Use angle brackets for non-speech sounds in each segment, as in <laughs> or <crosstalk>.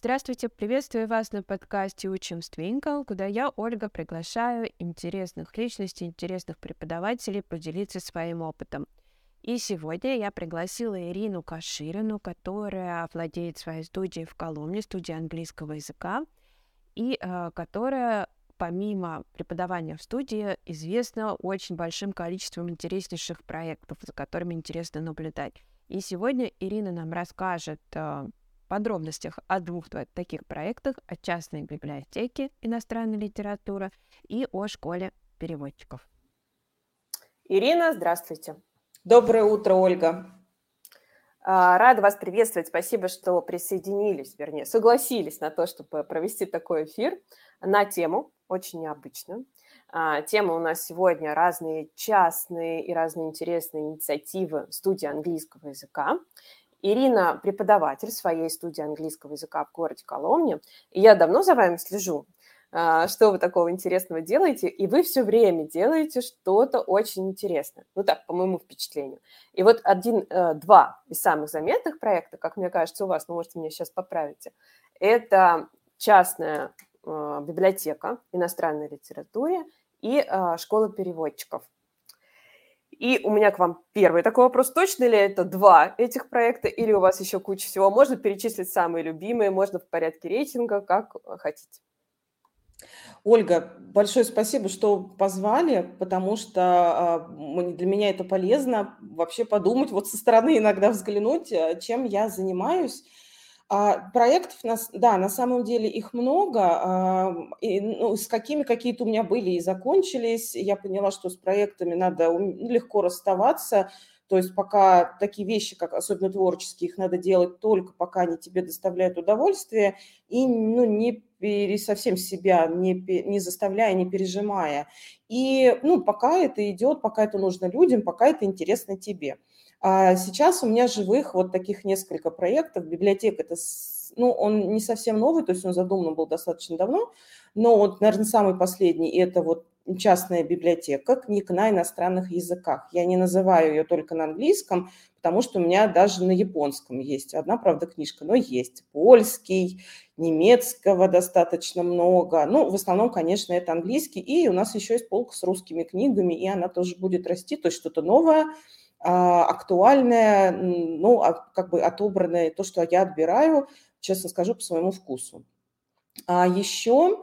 Здравствуйте, приветствую вас на подкасте «Учим с Твинкл», куда я, Ольга, приглашаю интересных личностей, интересных преподавателей поделиться своим опытом. И сегодня я пригласила Ирину Каширину, которая владеет своей студией в Коломне, студией английского языка, и э, которая помимо преподавания в студии известна очень большим количеством интереснейших проектов, за которыми интересно наблюдать. И сегодня Ирина нам расскажет э, подробностях о двух таких проектах, о частной библиотеке иностранной литературы и о школе переводчиков. Ирина, здравствуйте. Доброе утро, Ольга. А, рада вас приветствовать. Спасибо, что присоединились, вернее, согласились на то, чтобы провести такой эфир на тему, очень необычную. А, тема у нас сегодня разные частные и разные интересные инициативы студии английского языка. Ирина преподаватель своей студии английского языка в городе Коломне. И я давно за вами слежу, а, что вы такого интересного делаете, и вы все время делаете что-то очень интересное. Ну так, по моему впечатлению. И вот один, э, два из самых заметных проектов, как мне кажется, у вас, ну, можете меня сейчас поправить, это частная э, библиотека иностранной литературы и э, школа переводчиков – и у меня к вам первый такой вопрос. Точно ли это два этих проекта или у вас еще куча всего? Можно перечислить самые любимые, можно в порядке рейтинга, как хотите. Ольга, большое спасибо, что позвали, потому что а, для меня это полезно вообще подумать, вот со стороны иногда взглянуть, э, чем я занимаюсь. А, проектов, да, на самом деле их много, а, и, ну, с какими какие-то у меня были и закончились. Я поняла, что с проектами надо легко расставаться, то есть пока такие вещи, как особенно творческие, их надо делать только пока они тебе доставляют удовольствие, и ну, не пере, совсем себя не, не заставляя, не пережимая. И ну, пока это идет, пока это нужно людям, пока это интересно тебе. А сейчас у меня живых вот таких несколько проектов. Библиотека это, ну, он не совсем новый, то есть он задуман был достаточно давно, но вот, наверное, самый последний – это вот частная библиотека книг на иностранных языках. Я не называю ее только на английском, потому что у меня даже на японском есть одна, правда, книжка, но есть польский, немецкого достаточно много. Ну, в основном, конечно, это английский. И у нас еще есть полка с русскими книгами, и она тоже будет расти, то есть что-то новое – актуальное, ну, а, как бы отобранное, то, что я отбираю, честно скажу, по своему вкусу. А еще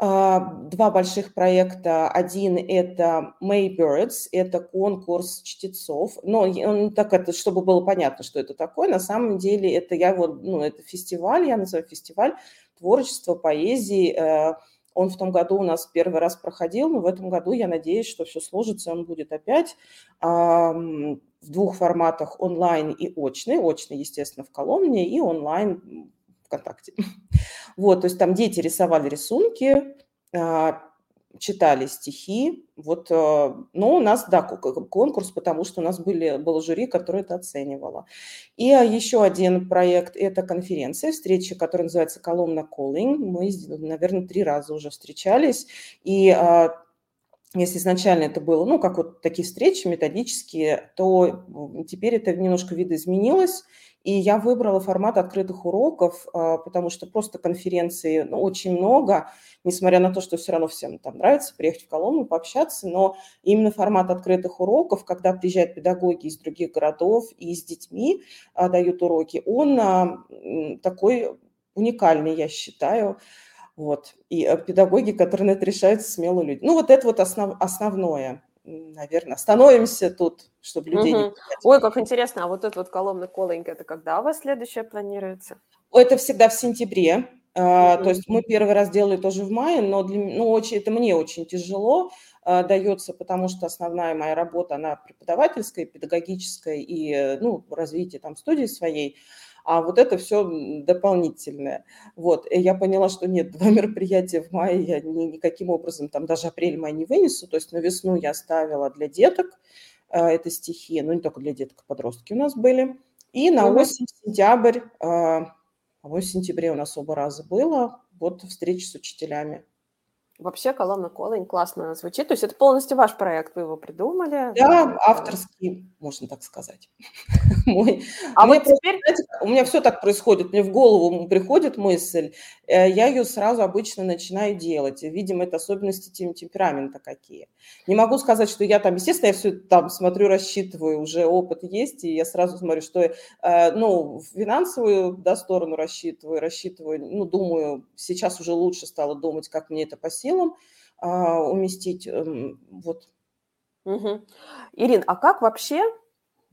два больших проекта. Один – это May Birds, это конкурс чтецов. Но он, так это, чтобы было понятно, что это такое, на самом деле это я вот, ну, это фестиваль, я называю фестиваль творчества, поэзии, э, он в том году у нас первый раз проходил, но в этом году я надеюсь, что все сложится, он будет опять в двух форматах онлайн и очный. Очный, естественно, в Коломне и онлайн ВКонтакте. <laughs> Вот, то есть там дети рисовали рисунки, а, читали стихи. Вот, э, но у нас, да, конкурс, потому что у нас были, было жюри, которое это оценивало. И а, еще один проект – это конференция, встреча, которая называется «Коломна Calling». Мы, наверное, три раза уже встречались. И а, если изначально это было, ну, как вот такие встречи методические, то теперь это немножко видоизменилось, и я выбрала формат открытых уроков, а, потому что просто конференции ну, очень много, несмотря на то, что все равно всем там нравится приехать в Коломну, пообщаться, но именно формат открытых уроков, когда приезжают педагоги из других городов и с детьми а, дают уроки, он а, такой уникальный, я считаю. Вот. И педагоги, которые на это решаются, смелые люди. Ну, вот это вот основ, основное наверное, становимся тут, чтобы людей угу. не Ой, как интересно, а вот эта вот коломна коленькая, это когда у вас следующая планируется? Это всегда в сентябре. Uh-huh. То есть мы первый раз делали тоже в мае, но для, ну, очень, это мне очень тяжело uh, дается, потому что основная моя работа, она преподавательская, педагогическая и ну, развитие там студии своей а вот это все дополнительное. Вот, и я поняла, что нет, <laughs> два мероприятия в мае я ни, никаким образом, там даже апрель-май не вынесу, то есть на весну я ставила для деток, э, это стихи, ну не только для деток, подростки у нас были, и на осень, сентябрь, э, по-моему, в сентябре у нас оба раза было, вот встречи с учителями. Вообще колонна Колонь классно звучит. То есть это полностью ваш проект, вы его придумали? Да, авторский, можно так сказать. <laughs> Мой. А вот теперь... Знаете, у меня все так происходит. Мне в голову приходит мысль, э, я ее сразу обычно начинаю делать. Видимо, это особенности темперамента какие. Не могу сказать, что я там, естественно, я все там смотрю, рассчитываю, уже опыт есть, и я сразу смотрю, что, э, ну, финансовую да, сторону рассчитываю, рассчитываю, ну, думаю, сейчас уже лучше стало думать, как мне это посеять силам а, уместить. Эм, вот. Угу. Ирин, а как вообще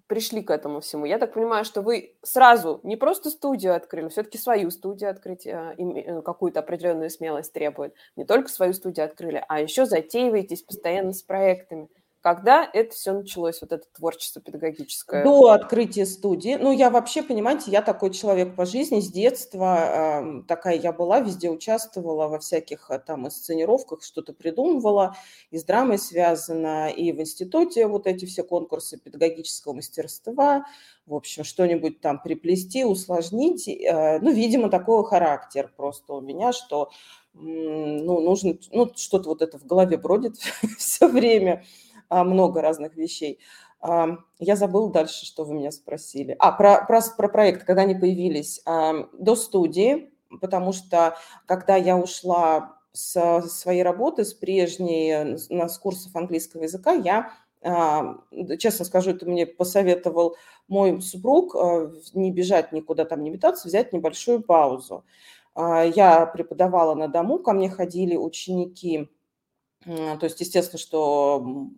пришли к этому всему? Я так понимаю, что вы сразу не просто студию открыли, все-таки свою студию открыть э, э, какую-то определенную смелость требует. Не только свою студию открыли, а еще затеиваетесь постоянно с проектами. Когда это все началось, вот это творчество педагогическое? До открытия студии. Ну, я вообще, понимаете, я такой человек по жизни с детства. Э, такая я была, везде участвовала во всяких э, там инсценировках, что-то придумывала, и с драмой связано, и в институте вот эти все конкурсы педагогического мастерства, в общем, что-нибудь там приплести, усложнить. Э, ну, видимо, такой характер просто у меня, что ну, нужно, ну, что-то вот это в голове бродит <laughs> все время. А, много разных вещей. А, я забыл дальше, что вы меня спросили. А, про, про, про проект, когда они появились. А, до студии, потому что когда я ушла с своей работы, с прежней, на, с курсов английского языка, я честно скажу, это мне посоветовал мой супруг, не бежать никуда там, не метаться, взять небольшую паузу. Я преподавала на дому, ко мне ходили ученики то есть, естественно, что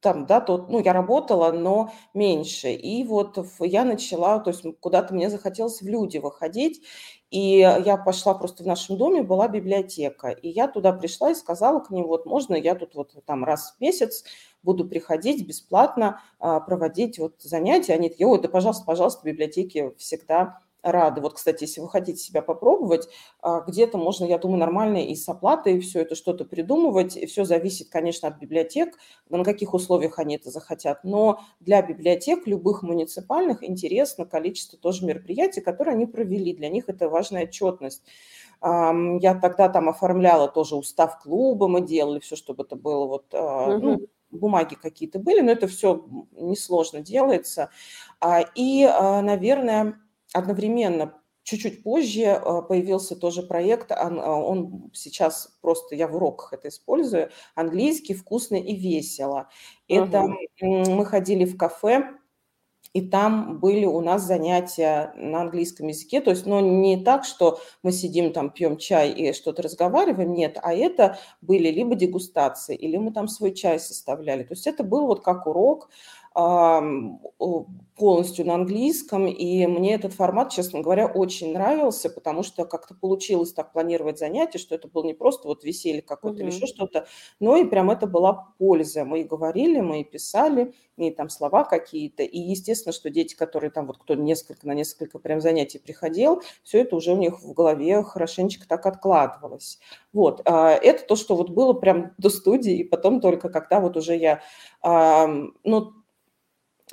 там, да, то, ну, я работала, но меньше. И вот я начала, то есть куда-то мне захотелось в люди выходить, и я пошла просто в нашем доме, была библиотека, и я туда пришла и сказала к ним, вот можно я тут вот там раз в месяц буду приходить бесплатно а, проводить вот занятия. Они такие, ой, да, пожалуйста, пожалуйста, библиотеки всегда рады. Вот, кстати, если вы хотите себя попробовать, а, где-то можно, я думаю, нормально и с оплатой все это что-то придумывать. И все зависит, конечно, от библиотек, на каких условиях они это захотят. Но для библиотек, любых муниципальных, интересно количество тоже мероприятий, которые они провели. Для них это важная отчетность. Я тогда там оформляла тоже устав клуба, мы делали все, чтобы это было вот, угу. ну, бумаги какие-то были, но это все несложно делается. И, наверное, одновременно чуть-чуть позже э, появился тоже проект, он, э, он сейчас просто, я в уроках это использую, английский вкусно и весело. Это угу. мы ходили в кафе, и там были у нас занятия на английском языке, то есть, но ну, не так, что мы сидим там, пьем чай и что-то разговариваем, нет, а это были либо дегустации, или мы там свой чай составляли, то есть это был вот как урок, полностью на английском, и мне этот формат, честно говоря, очень нравился, потому что как-то получилось так планировать занятия, что это было не просто вот веселье какое-то mm-hmm. или еще что-то, но и прям это была польза. Мы и говорили, мы и писали, и там слова какие-то, и естественно, что дети, которые там вот кто несколько на несколько прям занятий приходил, все это уже у них в голове хорошенечко так откладывалось. Вот, а, это то, что вот было прям до студии, и потом только когда вот уже я, ну,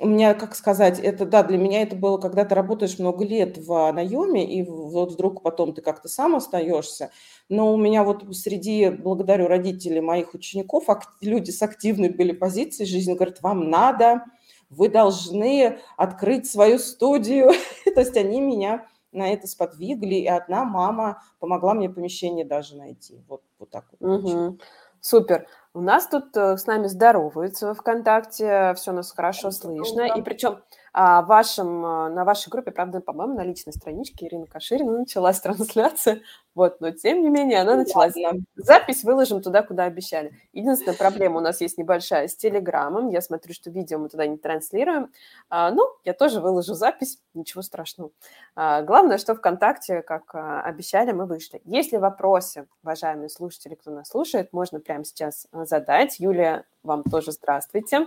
у меня, как сказать, это, да, для меня это было, когда ты работаешь много лет в наеме, и вот вдруг потом ты как-то сам остаешься. Но у меня вот среди, благодарю родителей моих учеников, люди с активной были позицией жизни, говорят, вам надо, вы должны открыть свою студию. <laughs> То есть они меня на это сподвигли, и одна мама помогла мне помещение даже найти. Вот, вот так вот. Угу. Супер. У нас тут э, с нами здороваются в ВКонтакте, все нас хорошо слышно. И причем а, вашем, а, на вашей группе, правда, по-моему, на личной страничке Ирина Каширина <laughs> началась трансляция, вот, но тем не менее она началась. Запись выложим туда, куда обещали. Единственная проблема у нас есть небольшая с Телеграмом. Я смотрю, что видео мы туда не транслируем. А, ну, я тоже выложу запись, ничего страшного. А, главное, что ВКонтакте, как а, обещали, мы вышли. Если вопросы, уважаемые слушатели, кто нас слушает, можно прямо сейчас а, задать. Юлия, вам тоже здравствуйте. А,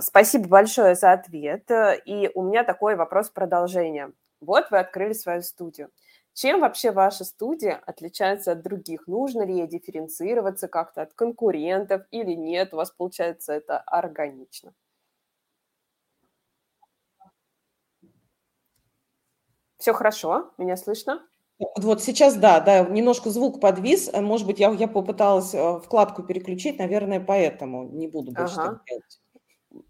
спасибо большое за ответ. И у меня такой вопрос продолжения. Вот вы открыли свою студию. Чем вообще ваша студия отличается от других? Нужно ли ей дифференцироваться как-то от конкурентов или нет? У вас получается это органично? Все хорошо? Меня слышно? Вот сейчас, да, да, немножко звук подвис. Может быть, я, я попыталась э, вкладку переключить, наверное, поэтому не буду больше ага. так делать.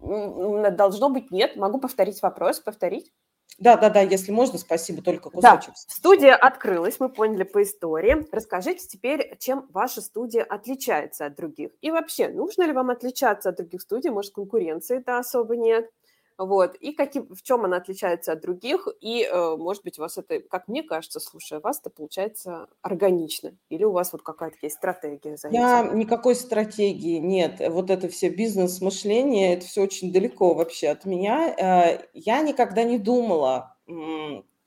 Должно быть нет. Могу повторить вопрос, повторить? Да, да, да, если можно, спасибо, только кусочек. Да, студия открылась, мы поняли по истории. Расскажите теперь, чем ваша студия отличается от других? И вообще, нужно ли вам отличаться от других студий? Может, конкуренции-то особо нет? Вот. И каким, в чем она отличается от других? И, э, может быть, у вас это, как мне кажется, слушая вас, это получается органично. Или у вас вот какая-то есть стратегия за Я этим? никакой стратегии нет. Вот это все бизнес-мышление, это все очень далеко вообще от меня. Э, я никогда не думала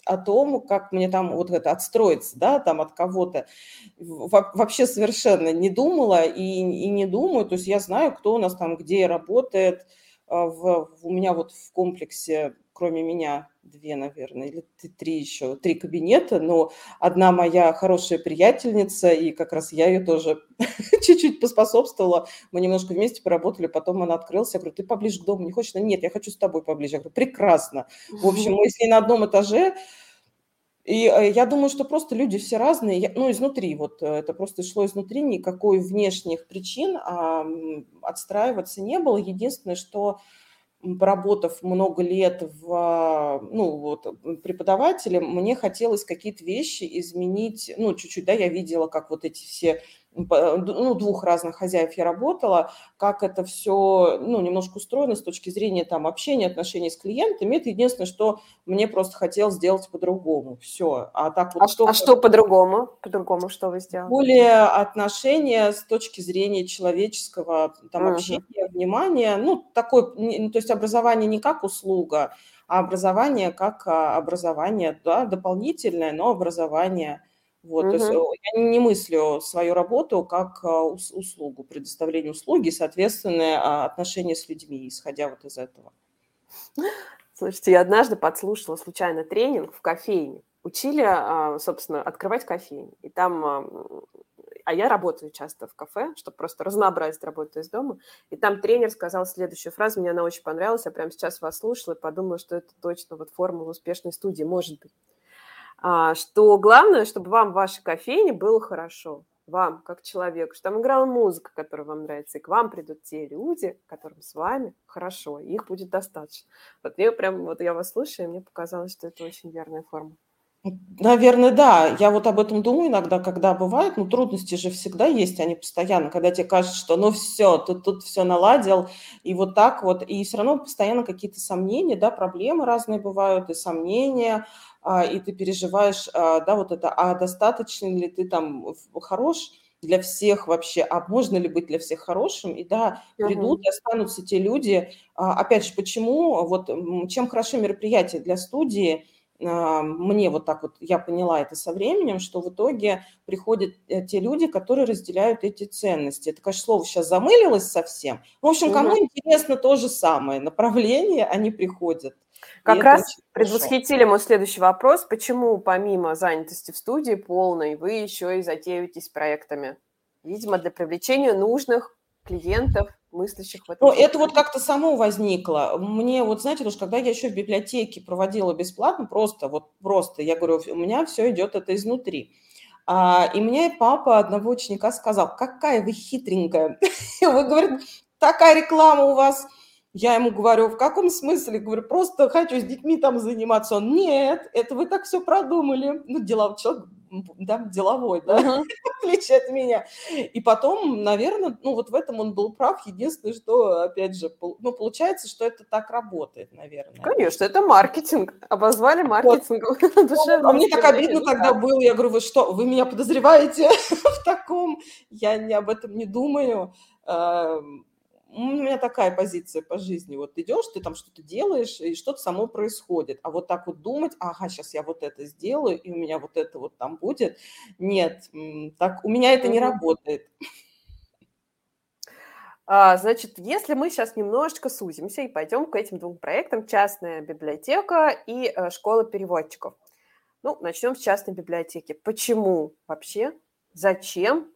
о том, как мне там вот это отстроиться, да, там от кого-то. Вообще совершенно не думала и, и не думаю. То есть я знаю, кто у нас там где работает, в, у меня вот в комплексе, кроме меня, две, наверное, или три еще, три кабинета, но одна моя хорошая приятельница, и как раз я ее тоже <laughs> чуть-чуть поспособствовала. Мы немножко вместе поработали, потом она открылась. Я говорю, ты поближе к дому не хочешь? Нет, я хочу с тобой поближе. Я говорю, прекрасно. В общем, <laughs> мы с ней на одном этаже, и э, я думаю, что просто люди все разные, ну, изнутри, вот э, это просто шло изнутри, никакой внешних причин а, отстраиваться не было. Единственное, что поработав много лет в, ну, вот, преподавателем, мне хотелось какие-то вещи изменить, ну, чуть-чуть, да, я видела, как вот эти все ну, двух разных хозяев я работала, как это все, ну, немножко устроено с точки зрения там общения, отношений с клиентами. Это единственное, что мне просто хотелось сделать по-другому. Все. А так вот... А что, а что по-другому? По-другому что вы сделали? Более отношения с точки зрения человеческого там, uh-huh. общения, внимания. Ну, такое, то есть образование не как услуга, а образование как а, образование, да, дополнительное, но образование – вот, угу. то есть я не мыслю свою работу как а, услугу, предоставление услуги, соответственно, а, отношения с людьми, исходя вот из этого. Слушайте, я однажды подслушала случайно тренинг в кофейне. Учили, а, собственно, открывать кофейни. И там, а я работаю часто в кафе, чтобы просто разнообразить работу из дома. И там тренер сказал следующую фразу, мне она очень понравилась, я прямо сейчас вас слушала и подумала, что это точно вот формула успешной студии, может быть. А, что главное, чтобы вам в вашей кофейне было хорошо, вам, как человеку, что там играла музыка, которая вам нравится, и к вам придут те люди, которым с вами хорошо, их будет достаточно. Вот мне прям, вот я вас слушаю, и мне показалось, что это очень верная форма. Наверное, да. Я вот об этом думаю иногда, когда бывает, ну, трудности же всегда есть, они постоянно, когда тебе кажется, что ну все, тут, тут все наладил, и вот так вот, и все равно постоянно какие-то сомнения, да, проблемы разные бывают, и сомнения, а, и ты переживаешь, а, да, вот это, а достаточно ли ты там хорош для всех вообще, а можно ли быть для всех хорошим? И да, придут и останутся те люди. А, опять же, почему, вот чем хороши мероприятия для студии, мне вот так вот, я поняла это со временем, что в итоге приходят э, те люди, которые разделяют эти ценности. Это, конечно, слово сейчас замылилось совсем. В общем, кому угу. интересно то же самое направление, они приходят. Как раз предвосхитили мой следующий вопрос. Почему помимо занятости в студии полной, вы еще и затеиваетесь проектами? Видимо, для привлечения нужных клиентов, мыслящих в этом. Ну, это вот как-то само возникло. Мне вот, знаете, тоже, когда я еще в библиотеке проводила бесплатно, просто, вот просто, я говорю, у меня все идет это изнутри. А, и мне папа одного ученика сказал, какая вы хитренькая. <laughs> Вы, говорит, такая реклама у вас я ему говорю, в каком смысле? Говорю, просто хочу с детьми там заниматься. Он, нет, это вы так все продумали. Ну, деловой человек, да, деловой, да, uh-huh. <laughs> в отличие от меня. И потом, наверное, ну, вот в этом он был прав. Единственное, что, опять же, ну, получается, что это так работает, наверное. Конечно, это маркетинг. Обозвали маркетингом. Вот. <laughs> Ну, а мне так обидно тогда было. Я говорю, вы что, вы меня подозреваете <laughs> в таком? Я не об этом не думаю эм, у меня такая позиция по жизни. Вот идешь, ты там что-то делаешь, и что-то само происходит. А вот так вот думать, ага, сейчас я вот это сделаю, и у меня вот это вот там будет. Нет, так у меня это не работает. А, значит, если мы сейчас немножечко сузимся и пойдем к этим двум проектам, частная библиотека и э, школа переводчиков. Ну, начнем с частной библиотеки. Почему вообще? Зачем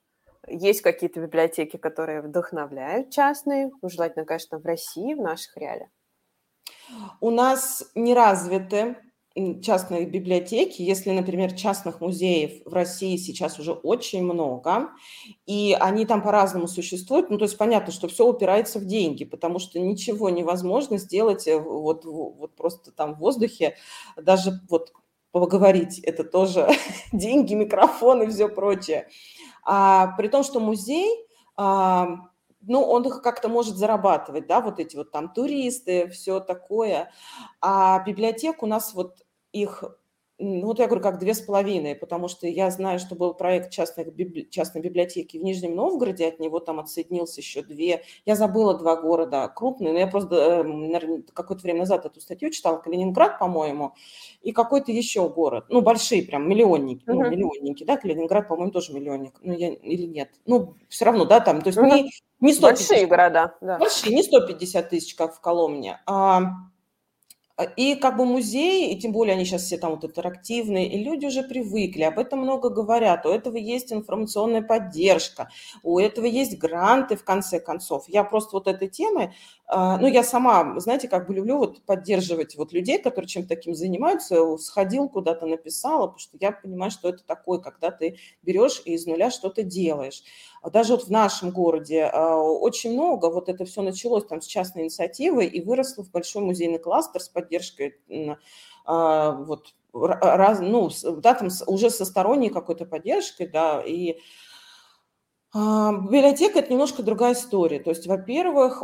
есть какие-то библиотеки, которые вдохновляют частные, ну, желательно, конечно, в России, в наших реалиях. У нас не развиты частные библиотеки, если, например, частных музеев в России сейчас уже очень много, и они там по-разному существуют, ну, то есть понятно, что все упирается в деньги, потому что ничего невозможно сделать э, вот, вот просто там в воздухе, даже вот поговорить, это тоже <laughs> деньги, микрофон и все прочее. А, при том, что музей, а, ну, он их как-то может зарабатывать, да, вот эти вот там туристы, все такое. А библиотек у нас вот их ну, вот я говорю, как две с половиной, потому что я знаю, что был проект частной, библи... частной библиотеки в Нижнем Новгороде, от него там отсоединился еще две. Я забыла два города крупные, но я просто, эм, наверное, какое-то время назад эту статью читала, Калининград, по-моему, и какой-то еще город, ну, большие прям, миллионники, uh-huh. ну, миллионники, да, Калининград, по-моему, тоже миллионник, ну, я, или нет, ну, все равно, да, там, то есть uh-huh. не, не 150, Большие города, да. Большие, не 150 тысяч, как в Коломне, а, и как бы музей, и тем более они сейчас все там вот интерактивные, и люди уже привыкли, об этом много говорят, у этого есть информационная поддержка, у этого есть гранты в конце концов. Я просто вот этой темы, а, ну я сама, знаете, как бы люблю вот поддерживать вот людей, которые чем-то таким занимаются, сходил куда-то, написала, потому что я понимаю, что это такое, когда ты берешь и из нуля что-то делаешь. А даже вот в нашем городе а, очень много, вот это все началось там с частной инициативы и выросло в большой музейный кластер с поддержкой а, вот раз, ну, да, там уже со сторонней какой-то поддержкой, да, и библиотека – это немножко другая история. То есть, во-первых,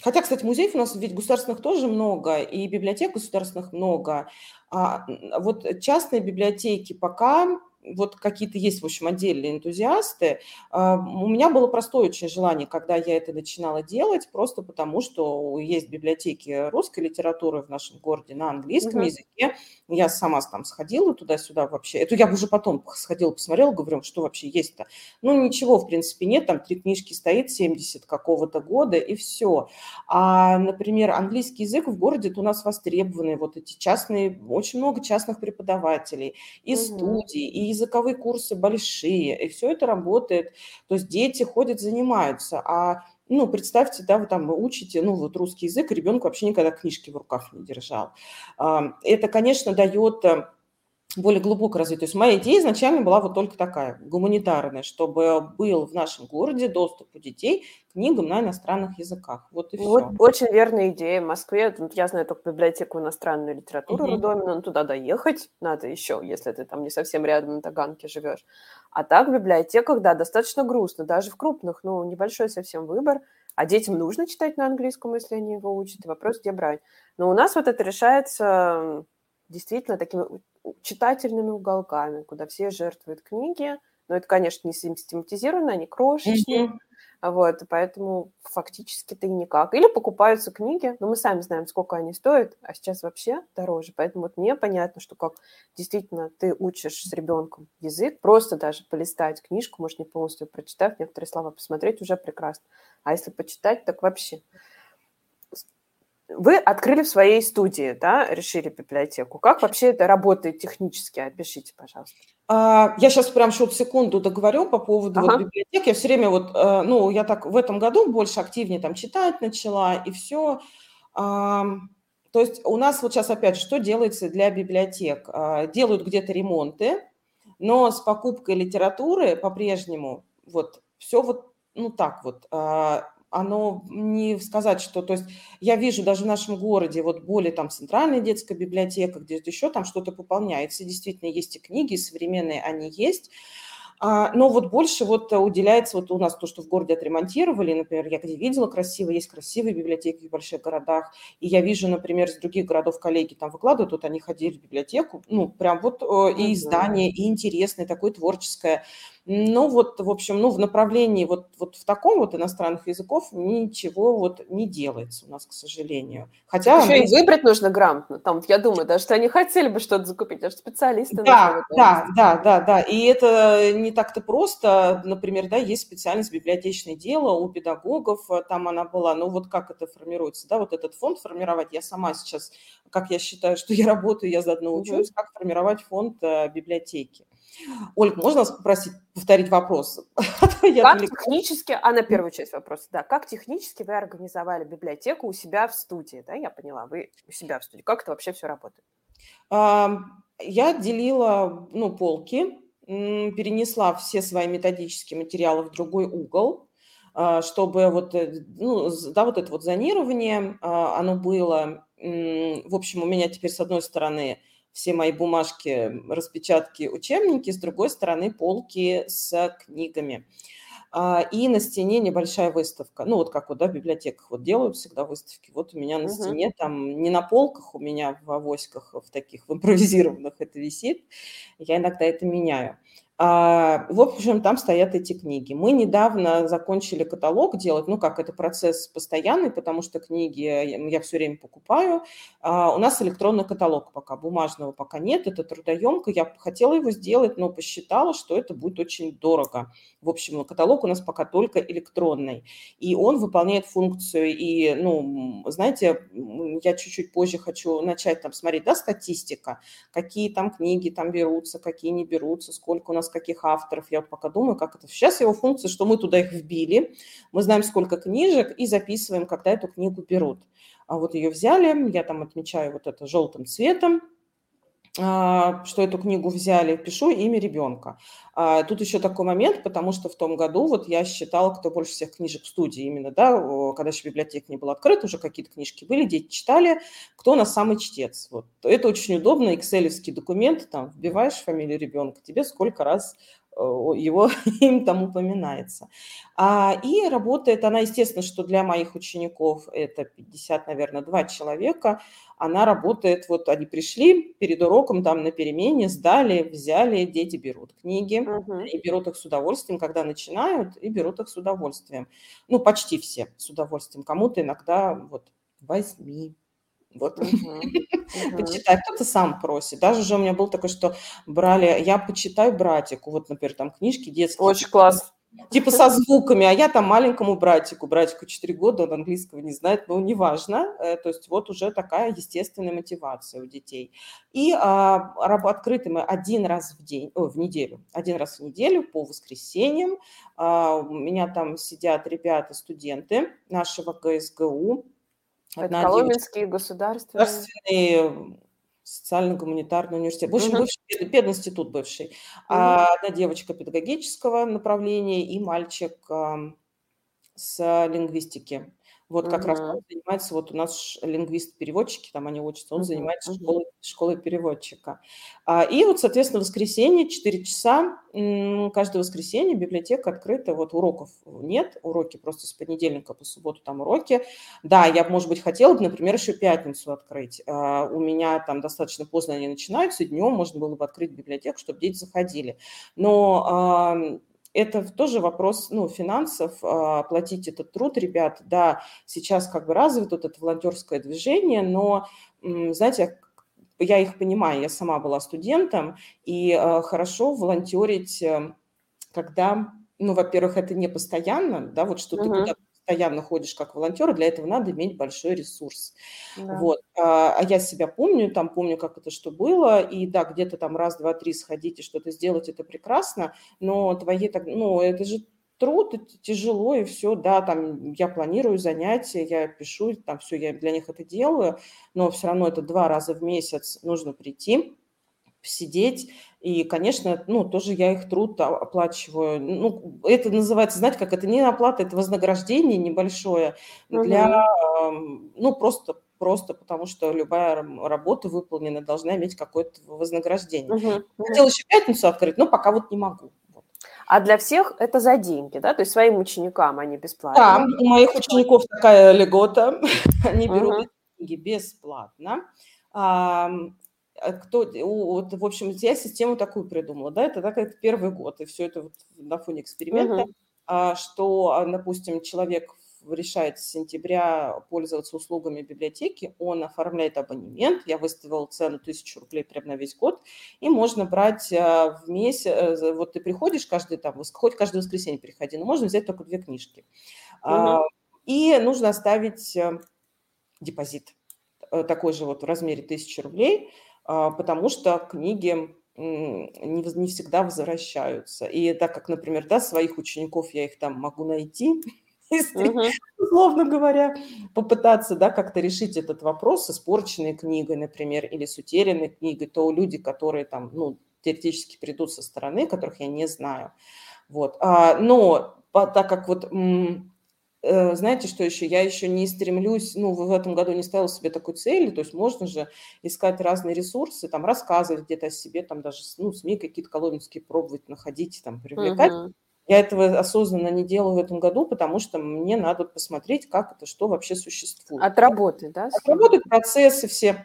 Хотя, кстати, музеев у нас ведь государственных тоже много, и библиотек государственных много. А вот частные библиотеки пока вот какие-то есть, в общем, отдельные энтузиасты. А, у меня было простое очень желание, когда я это начинала делать, просто потому что есть библиотеки русской литературы в нашем городе на английском угу. языке. Я сама там сходила туда-сюда вообще. Это я уже потом сходила, посмотрела, говорю, что вообще есть-то. Ну, ничего, в принципе, нет. Там три книжки стоит, 70 какого-то года, и все. А, например, английский язык в городе у нас востребованный. Вот эти частные, очень много частных преподавателей, и угу. студий, и языковые курсы большие, и все это работает. То есть дети ходят, занимаются, а ну, представьте, да, вы там учите, ну, вот русский язык, ребенок вообще никогда книжки в руках не держал. Это, конечно, дает э, более глубоко развить. То есть моя идея изначально была вот только такая, гуманитарная, чтобы был в нашем городе доступ у детей к книгам на иностранных языках. Вот и вот, все. Очень верная идея. В Москве, я знаю только библиотеку иностранной литературы угу. Рудомина, но туда доехать надо еще, если ты там не совсем рядом на Таганке живешь. А так в библиотеках, да, достаточно грустно, даже в крупных, ну, небольшой совсем выбор. А детям нужно читать на английском, если они его учат, и вопрос, где брать. Но у нас вот это решается действительно такими читательными уголками, куда все жертвуют книги. Но это, конечно, не систематизировано, они крошечные. Mm-hmm. Вот, поэтому фактически-то и никак. Или покупаются книги, но мы сами знаем, сколько они стоят, а сейчас вообще дороже. Поэтому вот мне понятно, что как действительно ты учишь с ребенком язык, просто даже полистать книжку, может, не полностью прочитав, некоторые слова посмотреть, уже прекрасно. А если почитать, так вообще. Вы открыли в своей студии, да, решили библиотеку. Как вообще это работает технически? Опишите, пожалуйста. А, я сейчас прям еще секунду договорю по поводу ага. вот библиотек. Я все время вот, э, ну, я так в этом году больше активнее там читать начала и все. То есть у нас вот сейчас опять, что делается для библиотек? А, делают где-то ремонты, но с покупкой литературы по-прежнему вот все вот, ну так вот, а, оно не сказать, что, то есть я вижу даже в нашем городе вот более там центральная детская библиотека, где-то еще там что-то пополняется, действительно есть и книги, и современные они есть, а, но вот больше вот уделяется вот у нас то, что в городе отремонтировали, например, я где видела красиво, есть красивые библиотеки в больших городах, и я вижу, например, с других городов коллеги там выкладывают, вот они ходили в библиотеку, ну, прям вот э, и издание, и интересное, такое творческое, ну, вот, в общем, ну, в направлении вот, вот в таком вот иностранных языков ничего вот не делается у нас, к сожалению. Хотя... Еще и выбрать нужно грамотно. Там, я думаю, даже что они хотели бы что-то закупить, даже специалисты. Да, да, да, да, да. И это не так-то просто. Например, да, есть специальность библиотечное дело у педагогов, там она была. Ну, вот как это формируется, да, вот этот фонд формировать. Я сама сейчас, как я считаю, что я работаю, я заодно учусь, как формировать фонд э, библиотеки. Ольга, можно вас попросить повторить вопрос? <laughs> Как технически, а на первую часть вопроса, да, как технически вы организовали библиотеку у себя в студии, да, я поняла, вы у себя в студии, как это вообще все работает? Я делила, ну, полки, перенесла все свои методические материалы в другой угол, а, чтобы вот, э, ну, да, вот это вот зонирование, а, оно было, в общем, у меня теперь с одной стороны все мои бумажки, распечатки, учебники, с другой стороны полки с книгами. А, и на стене небольшая выставка. Ну, вот как вот, да, в библиотеках вот делают всегда выставки. Вот у меня на uh-huh. стене там не на полках, у меня в авоськах, в таких в импровизированных это висит. Я иногда это меняю. А, в общем, там стоят эти книги. Мы недавно закончили каталог делать, ну как, это процесс постоянный, потому что книги я все время покупаю. А, у нас электронный каталог пока, бумажного пока нет, это трудоемко. Я хотела его сделать, но посчитала, что это будет очень дорого. В общем, каталог у нас пока только электронный, и он выполняет функцию. И, ну, знаете, я чуть-чуть позже хочу начать там смотреть, да, статистика, какие там книги там берутся, какие не берутся, сколько у нас каких авторов. Я пока думаю, как это. Сейчас его функция, что мы туда их вбили, мы знаем, сколько книжек, и записываем, когда эту книгу берут. А вот ее взяли, я там отмечаю вот это желтым цветом, что эту книгу взяли, пишу имя ребенка. А, тут еще такой момент, потому что в том году вот я считала, кто больше всех книжек в студии именно, да, когда еще библиотека не была открыта, уже какие-то книжки были, дети читали, кто у нас самый чтец. Вот. Это очень удобно, экселевский документ, там вбиваешь фамилию ребенка, тебе сколько раз его <laughs> им там упоминается. А, и работает она, естественно, что для моих учеников это 50, наверное, два человека. Она работает, вот они пришли перед уроком там на перемене, сдали, взяли, дети берут книги, uh-huh. и берут их с удовольствием, когда начинают, и берут их с удовольствием. Ну, почти все с удовольствием. Кому-то иногда вот возьми, вот. <laughs> Почитай. Кто-то сам просит. Даже уже у меня был такой, что брали, я почитаю братику, вот, например, там книжки детские. Очень класс. Типа со звуками, а я там маленькому братику, братику 4 года, он английского не знает, но неважно. Э, то есть вот уже такая естественная мотивация у детей. И а, открыты мы один раз в день, о, в неделю, один раз в неделю по воскресеньям. А, у меня там сидят ребята, студенты нашего ГСГУ, Одна Это Коломенский государственный... Государственный социально-гуманитарный университет. В общем, угу. бывший пединститут бывший. Угу. А одна девочка педагогического направления и мальчик а, с лингвистики. Вот как раз он занимается, вот у нас лингвист-переводчики, там они учатся, он занимается школой, школой переводчика. А, и вот, соответственно, воскресенье, 4 часа, каждое воскресенье библиотека открыта, вот уроков нет, уроки просто с понедельника по субботу там уроки. Да, я, может быть, хотела бы, например, еще пятницу открыть. А, у меня там достаточно поздно они начинаются, днем можно было бы открыть библиотеку, чтобы дети заходили. Но это тоже вопрос ну, финансов, а, оплатить этот труд, ребят. Да, сейчас как бы развито вот это волонтерское движение, но, знаете, я их понимаю, я сама была студентом, и а, хорошо волонтерить, э, когда, ну, во-первых, это не постоянно, да, вот что uh-huh. ты куда-то постоянно ходишь как волонтер, для этого надо иметь большой ресурс. Да. Вот. А, а я себя помню, там помню, как это что было, и да, где-то там раз, два, три сходить и что-то сделать, это прекрасно, но твои, так, ну, это же труд, это тяжело, и все, да, там я планирую занятия, я пишу, там все, я для них это делаю, но все равно это два раза в месяц нужно прийти, сидеть. И, конечно, ну, тоже я их труд оплачиваю. Ну, это называется, знаете, как это не оплата, это вознаграждение небольшое для, угу. ну, просто просто потому что любая работа выполнена должна иметь какое-то вознаграждение. Угу. Хотела еще пятницу открыть, но пока вот не могу. А для всех это за деньги, да? То есть своим ученикам они бесплатно? Да, у моих учеников такая льгота. <laughs> Они берут деньги бесплатно. А кто, вот, в общем, я систему такую придумала, да, это так, это первый год, и все это вот на фоне эксперимента, uh-huh. что, а, допустим, человек решает с сентября пользоваться услугами библиотеки, он оформляет абонемент, я выставила цену 1000 рублей прямо на весь год, и можно брать а, в месяц, э, вот ты приходишь каждый, там, хоть каждое воскресенье приходи, но можно взять только две книжки. Uh-huh. И нужно оставить э, депозит э, такой же вот в размере 1000 рублей – а, потому что книги не, не всегда возвращаются. И так как, например, да, своих учеников я их там могу найти, <laughs> если, условно говоря, попытаться, да, как-то решить этот вопрос с испорченной книгой, например, или с утерянной книгой, то люди, которые там, ну, теоретически придут со стороны, которых я не знаю. Вот. А, но так как вот знаете, что еще? Я еще не стремлюсь, ну, в этом году не ставила себе такой цели, то есть можно же искать разные ресурсы, там, рассказывать где-то о себе, там, даже, ну, СМИ какие-то колонинские пробовать, находить, там, привлекать. Угу. Я этого осознанно не делаю в этом году, потому что мне надо посмотреть, как это, что вообще существует. Отработать, да? Отработать процессы все